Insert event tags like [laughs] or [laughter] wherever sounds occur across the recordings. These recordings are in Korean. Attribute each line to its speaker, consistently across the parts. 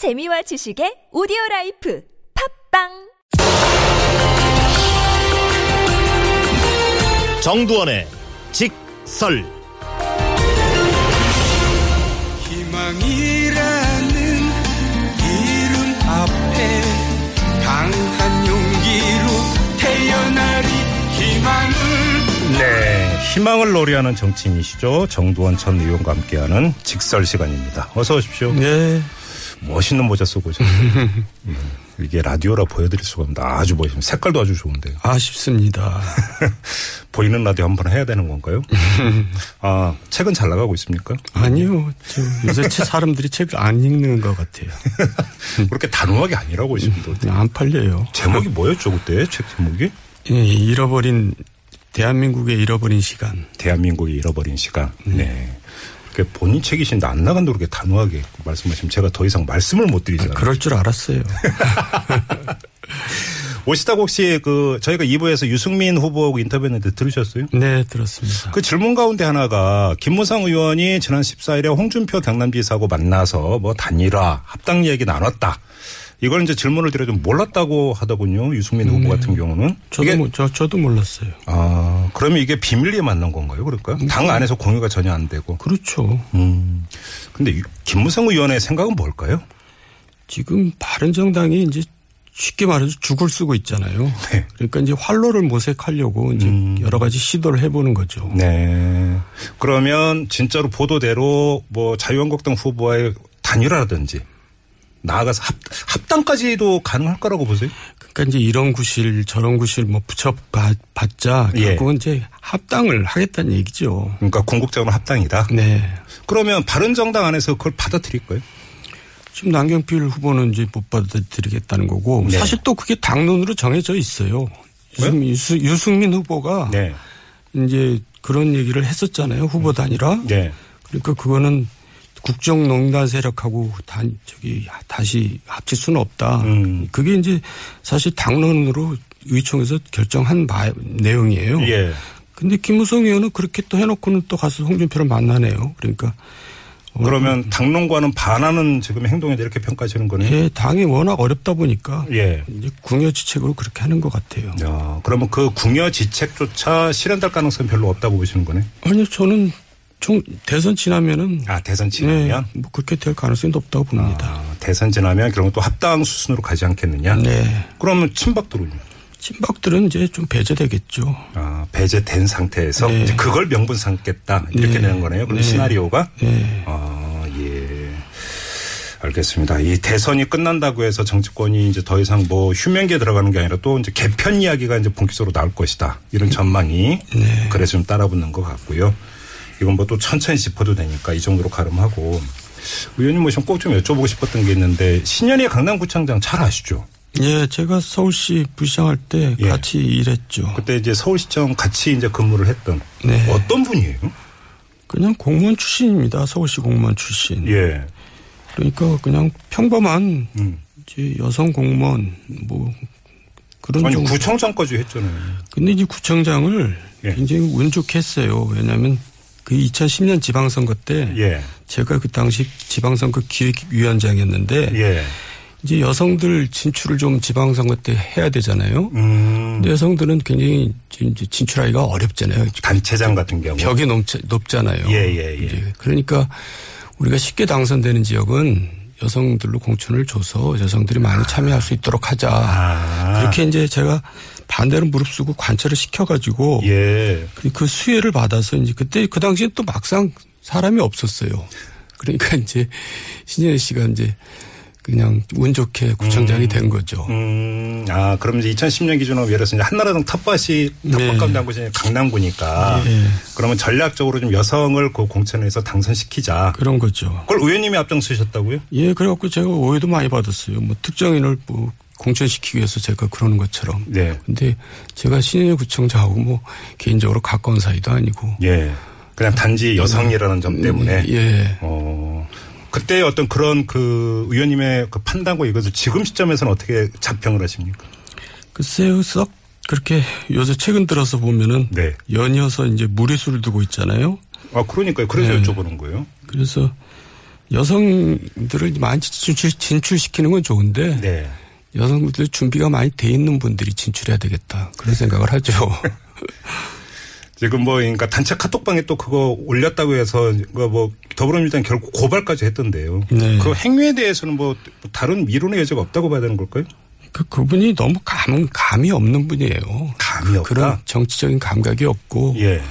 Speaker 1: 재미와 지식의 오디오 라이프 팟빵
Speaker 2: 정두언의 직설
Speaker 3: 희망이라는 이름 앞에 강한 용기로 태어나리 희망을
Speaker 4: 네, 희망을 노래하는 정치인이시죠. 정두언 전 의원과 함께하는 직설 시간입니다. 어서 오십시오.
Speaker 5: 네.
Speaker 4: 멋있는 모자 쓰고 오셨어요. [laughs] 음, 이게 라디오라 보여드릴 수가 없는데 아주 멋있습니다. 색깔도 아주 좋은데요.
Speaker 5: 아쉽습니다. [laughs]
Speaker 4: 보이는 라디오 한번 해야 되는 건가요? [laughs] 아, 책은 잘 나가고 있습니까?
Speaker 5: 아니요. 저 요새 책 사람들이 책을 안 읽는 것 같아요.
Speaker 4: 그렇게 단호하게 아니라고 있습니다.
Speaker 5: 안 팔려요.
Speaker 4: 제목이 뭐였죠, 그때? 책 제목이?
Speaker 5: 예, 잃어버린 대한민국의 잃어버린 시간.
Speaker 4: 대한민국이 잃어버린 시간. 네. 그렇게 본인 책이신데 안 나간다고 그렇게 단호하게 말씀하시면 제가 더 이상 말씀을 못 드리잖아요.
Speaker 5: 그럴 줄 알았어요. [laughs]
Speaker 4: 오시다고 혹시 그 저희가 2부에서 유승민 후보하고 인터뷰했는데 들으셨어요?
Speaker 5: 네, 들었습니다.
Speaker 4: 그 질문 가운데 하나가 김무성 의원이 지난 14일에 홍준표 경남지사하고 만나서 뭐 단일화 합당 얘기 나눴다. 이걸 이제 질문을 드려 좀 몰랐다고 하더군요. 유승민 후보 같은 경우는.
Speaker 5: 저도,
Speaker 4: 이게
Speaker 5: 뭐- 저, 저도 몰랐어요.
Speaker 4: 아, 그러면 이게 비밀리에 만난 건가요? 그럴까? 당 안에서 공유가 전혀 안 되고.
Speaker 5: 그렇죠.
Speaker 4: 음. 근데 유- 김무성 의원의 생각은 뭘까요?
Speaker 5: 지금 바른정당이 이제 쉽게 말해서 죽을 쓰고 있잖아요. [laughs]
Speaker 4: 네.
Speaker 5: 그러니까 이제 활로를 모색하려고 이제 여러 가지 시도를 해보는 거죠.
Speaker 4: 네. 그러면 진짜로 보도대로 뭐 자유한국당 후보와의 단일화라든지 나아가서 합, 합당까지도 가능할 거라고 보세요?
Speaker 5: 그러니까 이제 이런 구실 저런 구실 뭐 붙여봤자
Speaker 4: 예.
Speaker 5: 결국은 이제 합당을 하겠다는 얘기죠.
Speaker 4: 그러니까 궁극적으로 합당이다.
Speaker 5: 네.
Speaker 4: 그러면 바른정당 안에서 그걸 받아들일 거예요?
Speaker 5: 지금 남경필 후보는 이제 못 받아들이겠다는 거고
Speaker 4: 네.
Speaker 5: 사실 또 그게 당론으로 정해져 있어요. 유승, 유수, 유승민 후보가
Speaker 4: 네.
Speaker 5: 이제 그런 얘기를 했었잖아요. 후보 단일화.
Speaker 4: 네.
Speaker 5: 그러니까 그거는 국정농단 세력하고 단 저기 다시 합칠 수는 없다.
Speaker 4: 음.
Speaker 5: 그게 이제 사실 당론으로 의총에서 결정한 바, 내용이에요.
Speaker 4: 예.
Speaker 5: 근데 김무성 의원은 그렇게 또 해놓고는 또 가서 홍준표를 만나네요. 그러니까
Speaker 4: 그러면 당론과는 반하는 지금 행동에 대해 이렇게 평가하시는 거네요?
Speaker 5: 예, 당이 워낙 어렵다 보니까
Speaker 4: 예.
Speaker 5: 이제 궁여지책으로 그렇게 하는 것 같아요.
Speaker 4: 야, 그러면 그 궁여지책조차 실현될 가능성이 별로 없다고 보시는 거네?
Speaker 5: 아니요, 저는 총 대선 지나면은
Speaker 4: 아, 대선 지나면?
Speaker 5: 네, 뭐 그렇게 될 가능성이 높다고 봅니다.
Speaker 4: 아, 대선 지나면 결국 또 합당 수순으로 가지 않겠느냐?
Speaker 5: 네.
Speaker 4: 그러면 친박들은요?
Speaker 5: 친박들은 이제 좀 배제되겠죠.
Speaker 4: 아, 배제된 상태에서
Speaker 5: 네.
Speaker 4: 이제 그걸 명분 삼겠다 이렇게
Speaker 5: 네.
Speaker 4: 되는 거네요. 그럼
Speaker 5: 네.
Speaker 4: 시나리오가
Speaker 5: 네.
Speaker 4: 아, 예. 알겠습니다. 이 대선이 끝난다고 해서 정치권이 이제 더 이상 뭐 휴면기에 들어가는 게 아니라 또 이제 개편 이야기가 이제 본격적으로 나올 것이다. 이런 전망이
Speaker 5: 네.
Speaker 4: 그래서 좀 따라붙는 것 같고요. 이건 뭐 또 천천히 짚어도 되니까 이 정도로 가름하고 의원님 모시면 꼭 좀 여쭤보고 싶었던 게 있는데 신현희 강남구청장 잘 아시죠?
Speaker 5: 예, 제가 서울시 부시장할 때
Speaker 4: 예.
Speaker 5: 같이 일했죠.
Speaker 4: 그때 이제 서울시청 같이 이제 근무를 했던
Speaker 5: 네.
Speaker 4: 어떤 분이에요?
Speaker 5: 그냥 공무원 출신입니다. 서울시 공무원 출신.
Speaker 4: 예.
Speaker 5: 그러니까 그냥 평범한
Speaker 4: 음.
Speaker 5: 이제 여성 공무원 뭐 그런
Speaker 4: 아니
Speaker 5: 정도.
Speaker 4: 구청장까지 했잖아요.
Speaker 5: 근데 이제 구청장을
Speaker 4: 예.
Speaker 5: 굉장히 운 좋게 했어요. 왜냐하면 그 2010년 지방선거 때
Speaker 4: 예.
Speaker 5: 제가 그 당시 지방선거 기획위원장이었는데
Speaker 4: 예.
Speaker 5: 이제 여성들 진출을 좀 지방선거 때 해야 되잖아요.
Speaker 4: 음.
Speaker 5: 근데 여성들은 굉장히 진출하기가 어렵잖아요.
Speaker 4: 단체장 같은 경우.
Speaker 5: 벽이 높, 높잖아요.
Speaker 4: 예, 예, 예.
Speaker 5: 그러니까 우리가 쉽게 당선되는 지역은 여성들로 공천을 줘서 여성들이 많이 참여할 수 있도록 하자.
Speaker 4: 아.
Speaker 5: 그렇게 이제 제가 반대로 무릅쓰고 관철을 시켜가지고
Speaker 4: 예.
Speaker 5: 그- 그 수혜를 받아서 이제 그때 그 당시에 또 막상 사람이 없었어요. 그러니까 이제 신현희 씨가 이제 그냥 운 좋게 구청장이 된 거죠.
Speaker 4: 음, 아, 그럼 이제 2010년 기준으로 예를 들어서 한나라당 텃밭이 텃밭감 당 곳이 강남구니까
Speaker 5: 네.
Speaker 4: 그러면 전략적으로 좀 여성을 그 공천에서 당선시키자.
Speaker 5: 그런 거죠.
Speaker 4: 그걸 의원님이 앞장서셨다고요?
Speaker 5: 예, 그래갖고 제가 오해도 많이 받았어요. 뭐 특정인을 뭐 공천시키기 위해서 제가 그러는 것처럼.
Speaker 4: 네.
Speaker 5: 근데 제가 신현희 구청장하고 뭐 개인적으로 가까운 사이도 아니고.
Speaker 4: 예. 그냥 단지 여성이라는 점 때문에.
Speaker 5: 예.
Speaker 4: 어. 그때 어떤 그런 그 의원님의 그 판단과 이것을 지금 시점에서는 어떻게 자평을 하십니까?
Speaker 5: 글쎄요, 썩 그렇게 요새 최근 들어서 보면은
Speaker 4: 네.
Speaker 5: 연이어서 이제 무리수를 두고 있잖아요.
Speaker 4: 아, 그러니까요. 그래서
Speaker 5: 네.
Speaker 4: 여쭤보는 거예요.
Speaker 5: 그래서 여성들을 많이 진출, 진출시키는 건 좋은데
Speaker 4: 네.
Speaker 5: 여성들 준비가 많이 돼 있는 분들이 진출해야 되겠다 그런 생각을 하죠. [laughs]
Speaker 4: 지금 뭐 그러니까 단체 카톡방에 또 그거 올렸다고 해서 뭐 더불어민주당 결국 고발까지 했던데요.
Speaker 5: 네.
Speaker 4: 그 행위에 대해서는 뭐 다른 미론의 여지가 없다고 봐야 되는 걸까요?
Speaker 5: 그 그분이 너무 감 감이 없는 분이에요.
Speaker 4: 감이 없다.
Speaker 5: 그런 정치적인 감각이 없고
Speaker 4: 예.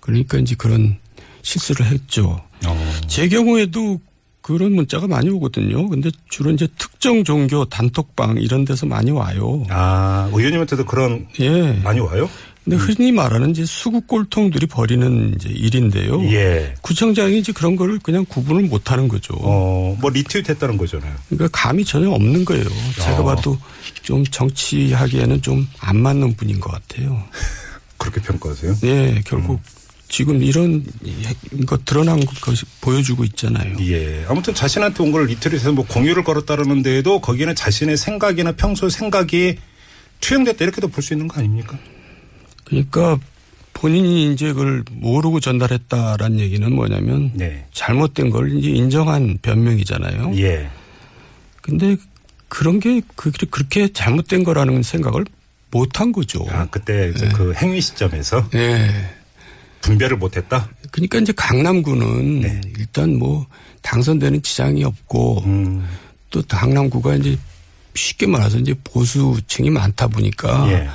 Speaker 5: 그러니까 이제 그런 실수를 했죠.
Speaker 4: 어.
Speaker 5: 제 경우에도 그런 문자가 많이 오거든요. 근데 주로 이제 특정 종교 단톡방 이런 데서 많이 와요.
Speaker 4: 아 의원님한테도 그런
Speaker 5: 예.
Speaker 4: 많이 와요?
Speaker 5: 근데 흔히 말하는 이제 수구 꼴통들이 벌이는 이제 일인데요.
Speaker 4: 예.
Speaker 5: 구청장이 이제 그런 거를 그냥 구분을 못 하는 거죠.
Speaker 4: 어, 뭐 리트윗 했다는 거잖아요.
Speaker 5: 그러니까 감이 전혀 없는 거예요. 제가
Speaker 4: 어.
Speaker 5: 봐도 좀 정치하기에는 좀 안 맞는 분인 것 같아요. [laughs]
Speaker 4: 그렇게 평가하세요?
Speaker 5: 네, 결국 지금 이런 거 드러난 것이 보여주고 있잖아요.
Speaker 4: 예. 아무튼 자신한테 온걸 리트윗해서 뭐 공유를 걸었다는 데에도 거기에는 자신의 생각이나 평소 생각이 투영됐다 이렇게도 볼 수 있는 거 아닙니까?
Speaker 5: 그러니까 본인이 이제 그걸 모르고 전달했다라는 얘기는 뭐냐면
Speaker 4: 네.
Speaker 5: 잘못된 걸 이제 인정한 변명이잖아요.
Speaker 4: 예.
Speaker 5: 근데 그런 게 그- 그렇게 잘못된 거라는 생각을 못한 거죠.
Speaker 4: 아, 그때
Speaker 5: 네.
Speaker 4: 그 행위 시점에서
Speaker 5: 예.
Speaker 4: 분별을 못 했다?
Speaker 5: 그러니까 이제 강남구는
Speaker 4: 네.
Speaker 5: 일단 뭐 당선되는 지장이 없고
Speaker 4: 음.
Speaker 5: 또 강남구가 이제 쉽게 말해서 이제 보수층이 많다 보니까
Speaker 4: 예.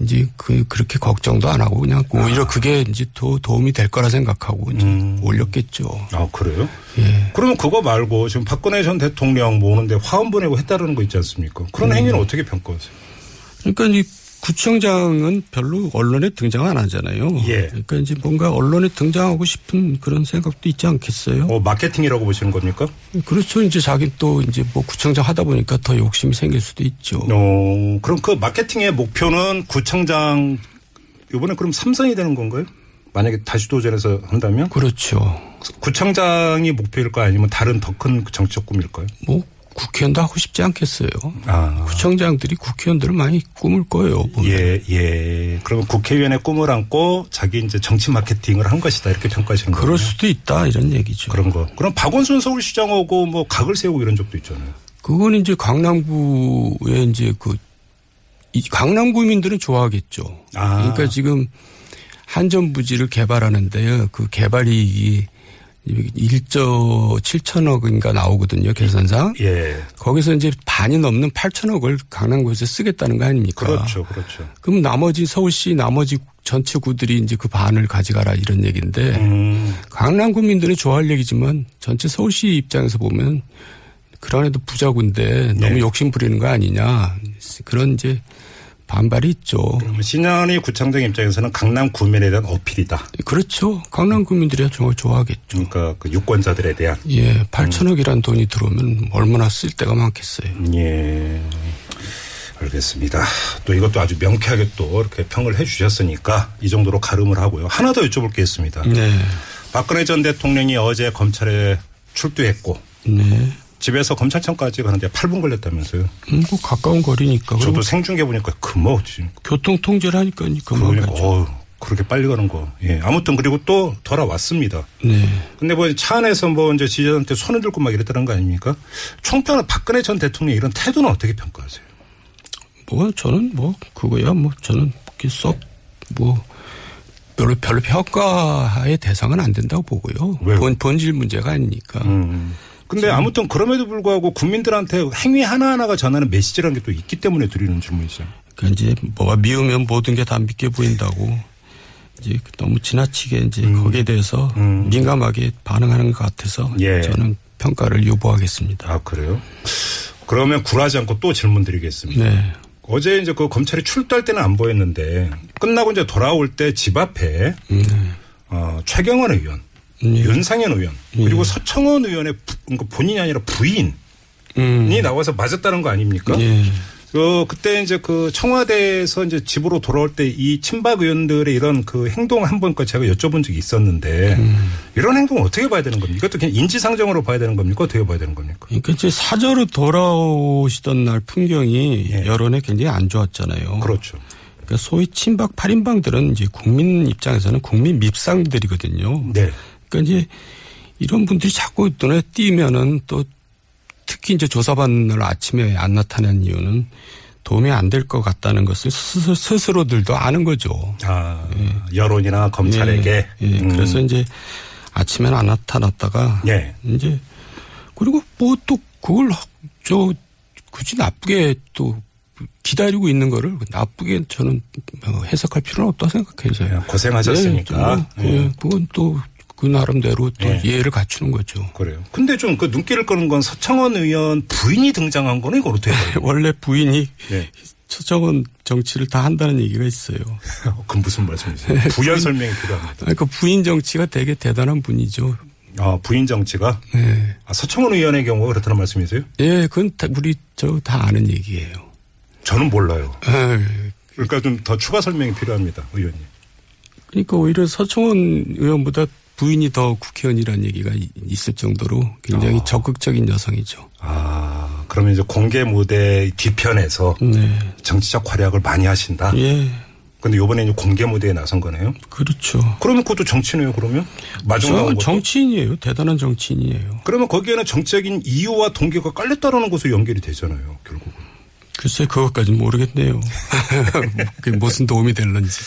Speaker 5: 이제 그 그렇게 걱정도 안 하고 그냥 오히려 그게 이제 더 도움이 될 거라 생각하고 이제
Speaker 4: 음.
Speaker 5: 올렸겠죠.
Speaker 4: 아, 그래요?
Speaker 5: 예.
Speaker 4: 그러면 그거 말고 지금 박근혜 전 대통령 모으는데 화원 보내고 했다는 거 있지 않습니까? 그런
Speaker 5: 음.
Speaker 4: 행위는 어떻게 평가하세요?
Speaker 5: 그러니까 이 구청장은 별로 언론에 등장 안 하잖아요.
Speaker 4: 예.
Speaker 5: 그러니까 이제 뭔가 언론에 등장하고 싶은 그런 생각도 있지 않겠어요?
Speaker 4: 어, 마케팅이라고 보시는 겁니까?
Speaker 5: 그렇죠. 이제 자기 또 이제 뭐 구청장 하다 보니까 더 욕심이 생길 수도 있죠.
Speaker 4: 어, 그럼 그 마케팅의 목표는 구청장 이번에 그럼 삼선이 되는 건가요? 만약에 다시 도전해서 한다면
Speaker 5: 그렇죠.
Speaker 4: 구청장이 목표일까 요 아니면 다른 더 큰 정치적 꿈일까요?
Speaker 5: 뭐 국회의원도 하고 싶지 않겠어요.
Speaker 4: 아.
Speaker 5: 구청장들이 국회의원들을 많이 꿈을 거예요. 보면.
Speaker 4: 예, 예. 그러면 국회의원의 꿈을 안고 자기 이제 정치 마케팅을 한 것이다. 이렇게 평가하시는 거예요.
Speaker 5: 그럴 수도 있다 이런 얘기죠.
Speaker 4: 그런 거. 그럼 박원순 서울시장하고 뭐 각을 세우고 이런 적도 있잖아요.
Speaker 5: 그건 이제 강남구에 이제 그, 이 강남구민들은 좋아하겠죠.
Speaker 4: 아.
Speaker 5: 그러니까 지금 한전 부지를 개발하는데요. 그 개발 이익이 1조 7천억인가 나오거든요. 계산상.
Speaker 4: 예.
Speaker 5: 거기서 이제 반이 넘는 8천억을 강남구에서 쓰겠다는 거 아닙니까?
Speaker 4: 그렇죠. 그렇죠.
Speaker 5: 그럼 나머지 서울시 나머지 전체 구들이 이제 그 반을 가져가라 이런 얘기인데
Speaker 4: 음.
Speaker 5: 강남 구민들은 좋아할 얘기지만 전체 서울시 입장에서 보면 그런 애도 부자군데 너무
Speaker 4: 네.
Speaker 5: 욕심 부리는 거 아니냐 그런 이제 반발이 있죠.
Speaker 4: 그러면 신현희 구청장 입장에서는 강남 구민에 대한 어필이다.
Speaker 5: 그렇죠. 강남 구민들이야 정말 좋아하겠죠.
Speaker 4: 그러니까 그 유권자들에 대한.
Speaker 5: 예, 8천억이란 돈이 들어오면 얼마나 쓸 데가 많겠어요.
Speaker 4: 예. 알겠습니다. 또 이것도 아주 명쾌하게 또 이렇게 평을 해 주셨으니까 이 정도로 가름을 하고요. 하나 더 여쭤볼 게 있습니다.
Speaker 5: 네,
Speaker 4: 박근혜 전 대통령이 어제 검찰에 출두했고
Speaker 5: 네.
Speaker 4: 집에서 검찰청까지 가는데 8분 걸렸다면서요.
Speaker 5: 음, 그 가까운 거리니까.
Speaker 4: 저도 생중계 보니까 금방
Speaker 5: 교통 통제를 하니까 금방
Speaker 4: 그러니까. 어우, 그렇게 빨리 가는 거. 예. 아무튼 그리고 또 돌아왔습니다.
Speaker 5: 네.
Speaker 4: 근데 뭐 차 안에서 뭐 이제 지지자한테 손을 들고 막 이랬다는 거 아닙니까? 총평은 박근혜 전 대통령 이런 태도는 어떻게 평가하세요?
Speaker 5: 뭐 저는 뭐 그거야 뭐 저는 썩뭐 별로 별로 평가의 대상은 안 된다고 보고요.
Speaker 4: 왜요?
Speaker 5: 본 본질 문제가 아니니까.
Speaker 4: 음. 근데 아무튼 그럼에도 불구하고 국민들한테 행위 하나하나가 전하는 메시지라는 게 또 있기 때문에 드리는 질문이죠.
Speaker 5: 그러니까 이제 뭐가 미우면 모든 게 다 믿게 보인다고 이제 너무 지나치게 이제 거기에 대해서
Speaker 4: 음.
Speaker 5: 민감하게 반응하는 것 같아서
Speaker 4: 예.
Speaker 5: 저는 평가를 유보하겠습니다.
Speaker 4: 아, 그래요? 그러면 굴하지 않고 또 질문 드리겠습니다.
Speaker 5: 네.
Speaker 4: 어제 이제 그 검찰이 출두할 때는 안 보였는데 끝나고 이제 돌아올 때 집 앞에 어, 최경원 의원,
Speaker 5: 네.
Speaker 4: 윤상현 의원 그리고 서청원 의원의 부- 그러니까 본인이 아니라 부인이
Speaker 5: 음.
Speaker 4: 나와서 맞았다는 거 아닙니까?
Speaker 5: 예.
Speaker 4: 그 그때 이제 그 청와대에서 이제 집으로 돌아올 때 이 친박 의원들의 이런 그 행동 한 번까 제가 여쭤본 적이 있었는데 이런 행동을 어떻게 봐야 되는 겁니까? 이것도 그냥 인지상정으로 봐야 되는 겁니까? 어떻게 봐야 되는 겁니까?
Speaker 5: 그러니까 이제 사저로 돌아오시던 날 풍경이
Speaker 4: 예.
Speaker 5: 여론에 굉장히 안 좋았잖아요.
Speaker 4: 그렇죠.
Speaker 5: 그러니까 소위 친박 8인방들은 이제 국민 입장에서는 국민 밉상들이거든요.
Speaker 4: 네.
Speaker 5: 그러니까 이제 이런 분들이 자꾸 눈에 띄면은 또 특히 이제 조사받는 날 아침에 안 나타난 이유는 도움이 안 될 것 같다는 것을 스스- 스스로들도 아는 거죠.
Speaker 4: 아, 여론이나 검찰에게.
Speaker 5: 예, 예.
Speaker 4: 음.
Speaker 5: 그래서 이제 아침에는 안 나타났다가
Speaker 4: 예.
Speaker 5: 이제 그리고 뭐 또 그걸 저 굳이 나쁘게 또 기다리고 있는 거를 나쁘게 저는 뭐 해석할 필요는 없다고 생각해요.
Speaker 4: 그냥 고생하셨으니까.
Speaker 5: 예, 예, 그건 또 그 나름대로 또
Speaker 4: 예.
Speaker 5: 이해를 갖추는 거죠.
Speaker 4: 그래요. 근데 좀 그 눈길을 끄는 건 서청원 의원 부인이 등장한 거는 이거 어떻게 해요?
Speaker 5: 원래 부인이
Speaker 4: 네.
Speaker 5: 서정원 정치를 다 한다는 얘기가 있어요. [laughs]
Speaker 4: 그 무슨 말씀이세요? [laughs] 부연 설명이 필요합니다.
Speaker 5: 그러니까 부인 정치가 되게 대단한 분이죠.
Speaker 4: 아, 부인 정치가?
Speaker 5: 예,
Speaker 4: 아, 서청원 의원의 경우가 그렇다는 말씀이세요?
Speaker 5: 예, 그건 다 우리 저 다 아는 얘기예요.
Speaker 4: 저는 몰라요.
Speaker 5: 예,
Speaker 4: 그러니까 좀 더 추가 설명이 필요합니다, 의원님.
Speaker 5: 그러니까 오히려 서청원 의원보다 부인이 더 국회의원이라는 얘기가 이- 있을 정도로 굉장히
Speaker 4: 아.
Speaker 5: 적극적인 여성이죠.
Speaker 4: 아, 그러면 이제 공개 무대 뒤편에서
Speaker 5: 네.
Speaker 4: 정치적 활약을 많이 하신다?
Speaker 5: 예,
Speaker 4: 근데 요번에 이제 공개 무대에 나선 거네요?
Speaker 5: 그렇죠.
Speaker 4: 그러면 그것도 정치네요, 그러면? 마중?
Speaker 5: 정치인이에요. 대단한 정치인이에요.
Speaker 4: 그러면 거기에는 정치적인 이유와 동기가 깔렸다라는 것으로 연결이 되잖아요, 결국은.
Speaker 5: 글쎄 그것까지는 모르겠네요. [laughs] 그게 무슨 도움이 될런지.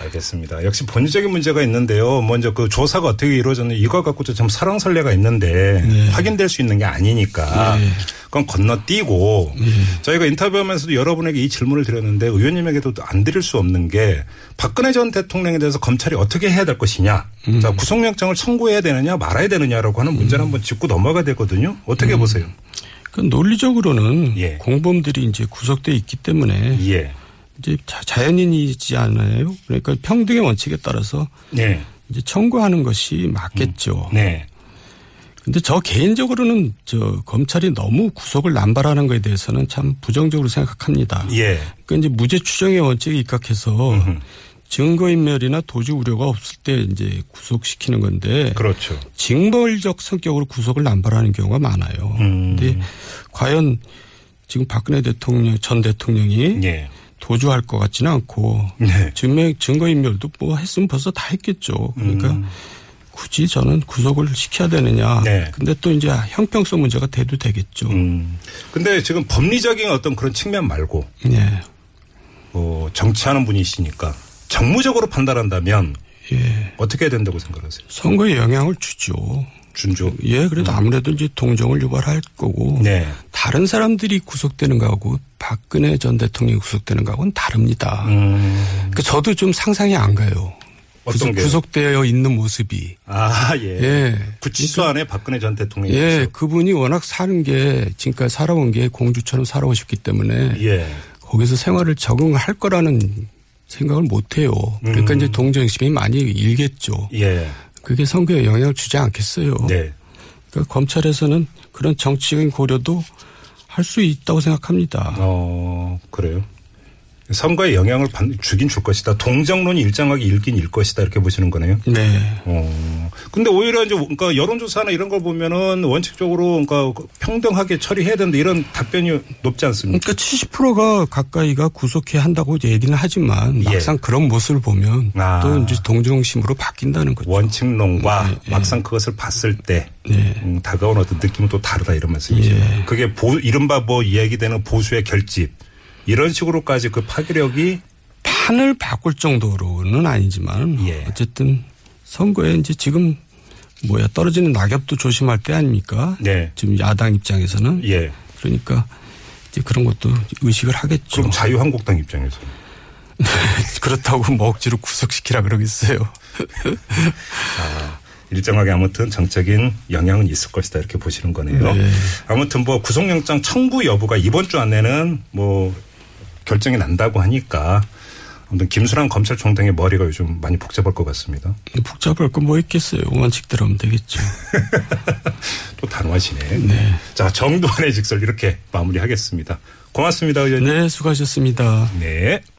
Speaker 4: 알겠습니다. 역시 본질적인 문제가 있는데요. 먼저 그 조사가 어떻게 이루어졌는지 이거 갖고도 참 설왕설래가 있는데 확인될 수 있는 게 아니니까
Speaker 5: 네.
Speaker 4: 그건 건너뛰고 저희가 인터뷰하면서도 여러분에게 이 질문을 드렸는데 의원님에게도 안 드릴 수 없는 게 박근혜 전 대통령에 대해서 검찰이 어떻게 해야 될 것이냐. 자, 구속영장을 청구해야 되느냐 말아야 되느냐라고 하는 문제를 한번 짚고 넘어가야 되거든요. 어떻게 보세요?
Speaker 5: 그 논리적으로는
Speaker 4: 예.
Speaker 5: 공범들이 이제 구속돼 있기 때문에
Speaker 4: 예.
Speaker 5: 이제 자- 자연인이지 않아요. 그러니까 평등의 원칙에 따라서
Speaker 4: 네.
Speaker 5: 이제 청구하는 것이 맞겠죠.
Speaker 4: 네.
Speaker 5: 근데 저 개인적으로는 저 검찰이 너무 구속을 남발하는 것에 대해서는 참 부정적으로 생각합니다.
Speaker 4: 예.
Speaker 5: 그러니까 이제 무죄 추정의 원칙에 입각해서 증거인멸이나 도주 우려가 없을 때 이제 구속시키는 건데
Speaker 4: 그렇죠.
Speaker 5: 징벌적 성격으로 구속을 남발하는 경우가 많아요.
Speaker 4: 음.
Speaker 5: 근데 과연 지금 박근혜 대통령 전 대통령이
Speaker 4: 예.
Speaker 5: 도주할 것 같지는 않고
Speaker 4: 네.
Speaker 5: 증명 증거인멸도 뭐 했으면 벌써 다 했겠죠. 그러니까 굳이 저는 구속을 시켜야 되느냐.
Speaker 4: 음. 네.
Speaker 5: 근데 또 이제 형평성 문제가 돼도 되겠죠.
Speaker 4: 음. 근데 지금 법리적인 어떤 그런 측면 말고
Speaker 5: 네.
Speaker 4: 어, 정치하는 분이시니까 정무적으로 판단한다면
Speaker 5: 예.
Speaker 4: 어떻게 해야 된다고 생각하세요?
Speaker 5: 선거에 영향을 주죠.
Speaker 4: 준조.
Speaker 5: 예, 그래도 아무래도 이제 동정을 유발할 거고.
Speaker 4: 네.
Speaker 5: 다른 사람들이 구속되는 거하고 박근혜 전 대통령이 구속되는 거하고는 다릅니다.
Speaker 4: 음.
Speaker 5: 그러니까 저도 좀 상상이 안 가요.
Speaker 4: 어떤
Speaker 5: 구속? 구속되어 있는 모습이.
Speaker 4: 아, 예.
Speaker 5: 예.
Speaker 4: 구치소 안에 박근혜 전 대통령이
Speaker 5: 예,
Speaker 4: 있죠.
Speaker 5: 그분이 워낙 사는 게 지금까지 살아온 게 공주처럼 살아오셨기 때문에
Speaker 4: 예.
Speaker 5: 거기서 생활을 적응할 거라는 생각을 못 해요. 그러니까
Speaker 4: 음.
Speaker 5: 이제 동정심이 많이 일겠죠.
Speaker 4: 예.
Speaker 5: 그게 선거에 영향을 주지 않겠어요.
Speaker 4: 네.
Speaker 5: 그러니까 검찰에서는 그런 정치적인 고려도 할 수 있다고 생각합니다.
Speaker 4: 어, 그래요. 선거에 영향을 받, 주긴 줄 것이다. 동정론이 일정하게 일긴 일 것이다. 이렇게 보시는 거네요.
Speaker 5: 네.
Speaker 4: 어. 근데 오히려 이제 그러니까 여론조사나 이런 걸 보면은 원칙적으로 그러니까 평등하게 처리해야 된다 이런 답변이 높지 않습니까?
Speaker 5: 그러니까 70%가 가까이가 구속해야 한다고 얘기는 하지만
Speaker 4: 예.
Speaker 5: 막상 그런 모습을 보면
Speaker 4: 아.
Speaker 5: 또 이제 동정심으로 바뀐다는 거죠.
Speaker 4: 원칙론과
Speaker 5: 네, 네.
Speaker 4: 막상 그것을 봤을 때
Speaker 5: 네.
Speaker 4: 음, 다가온 어떤 느낌은 또 다르다 이런 말씀이죠.
Speaker 5: 예.
Speaker 4: 그게 보, 이른바 뭐 이야기되는 보수의 결집 이런 식으로까지 그 파괴력이
Speaker 5: 판을 바꿀 정도로는 아니지만
Speaker 4: 예.
Speaker 5: 어쨌든 선거에 이제 지금 뭐야 떨어지는 낙엽도 조심할 때 아닙니까?
Speaker 4: 네.
Speaker 5: 지금 야당 입장에서는
Speaker 4: 예.
Speaker 5: 그러니까 이제 그런 것도 의식을 하겠죠.
Speaker 4: 그럼 자유한국당 입장에서 [laughs]
Speaker 5: 그렇다고 뭐 억지로 구속시키라 그러겠어요. [laughs]
Speaker 4: 일정하게 아무튼 정적인 영향은 있을 것이다 이렇게 보시는 거네요.
Speaker 5: 네.
Speaker 4: 아무튼 뭐 구속영장 청구 여부가 이번 주 안에는 뭐 결정이 난다고 하니까 아무튼 김수랑 검찰총장의 머리가 요즘 많이 복잡할 것 같습니다.
Speaker 5: 복잡할 거 뭐 있겠어요. 원칙대로 하면 되겠죠. [laughs]
Speaker 4: 또 단호하시네. 자 정두환의 직설 이렇게 마무리하겠습니다. 고맙습니다 의원님.
Speaker 5: 네, 수고하셨습니다.
Speaker 4: 네.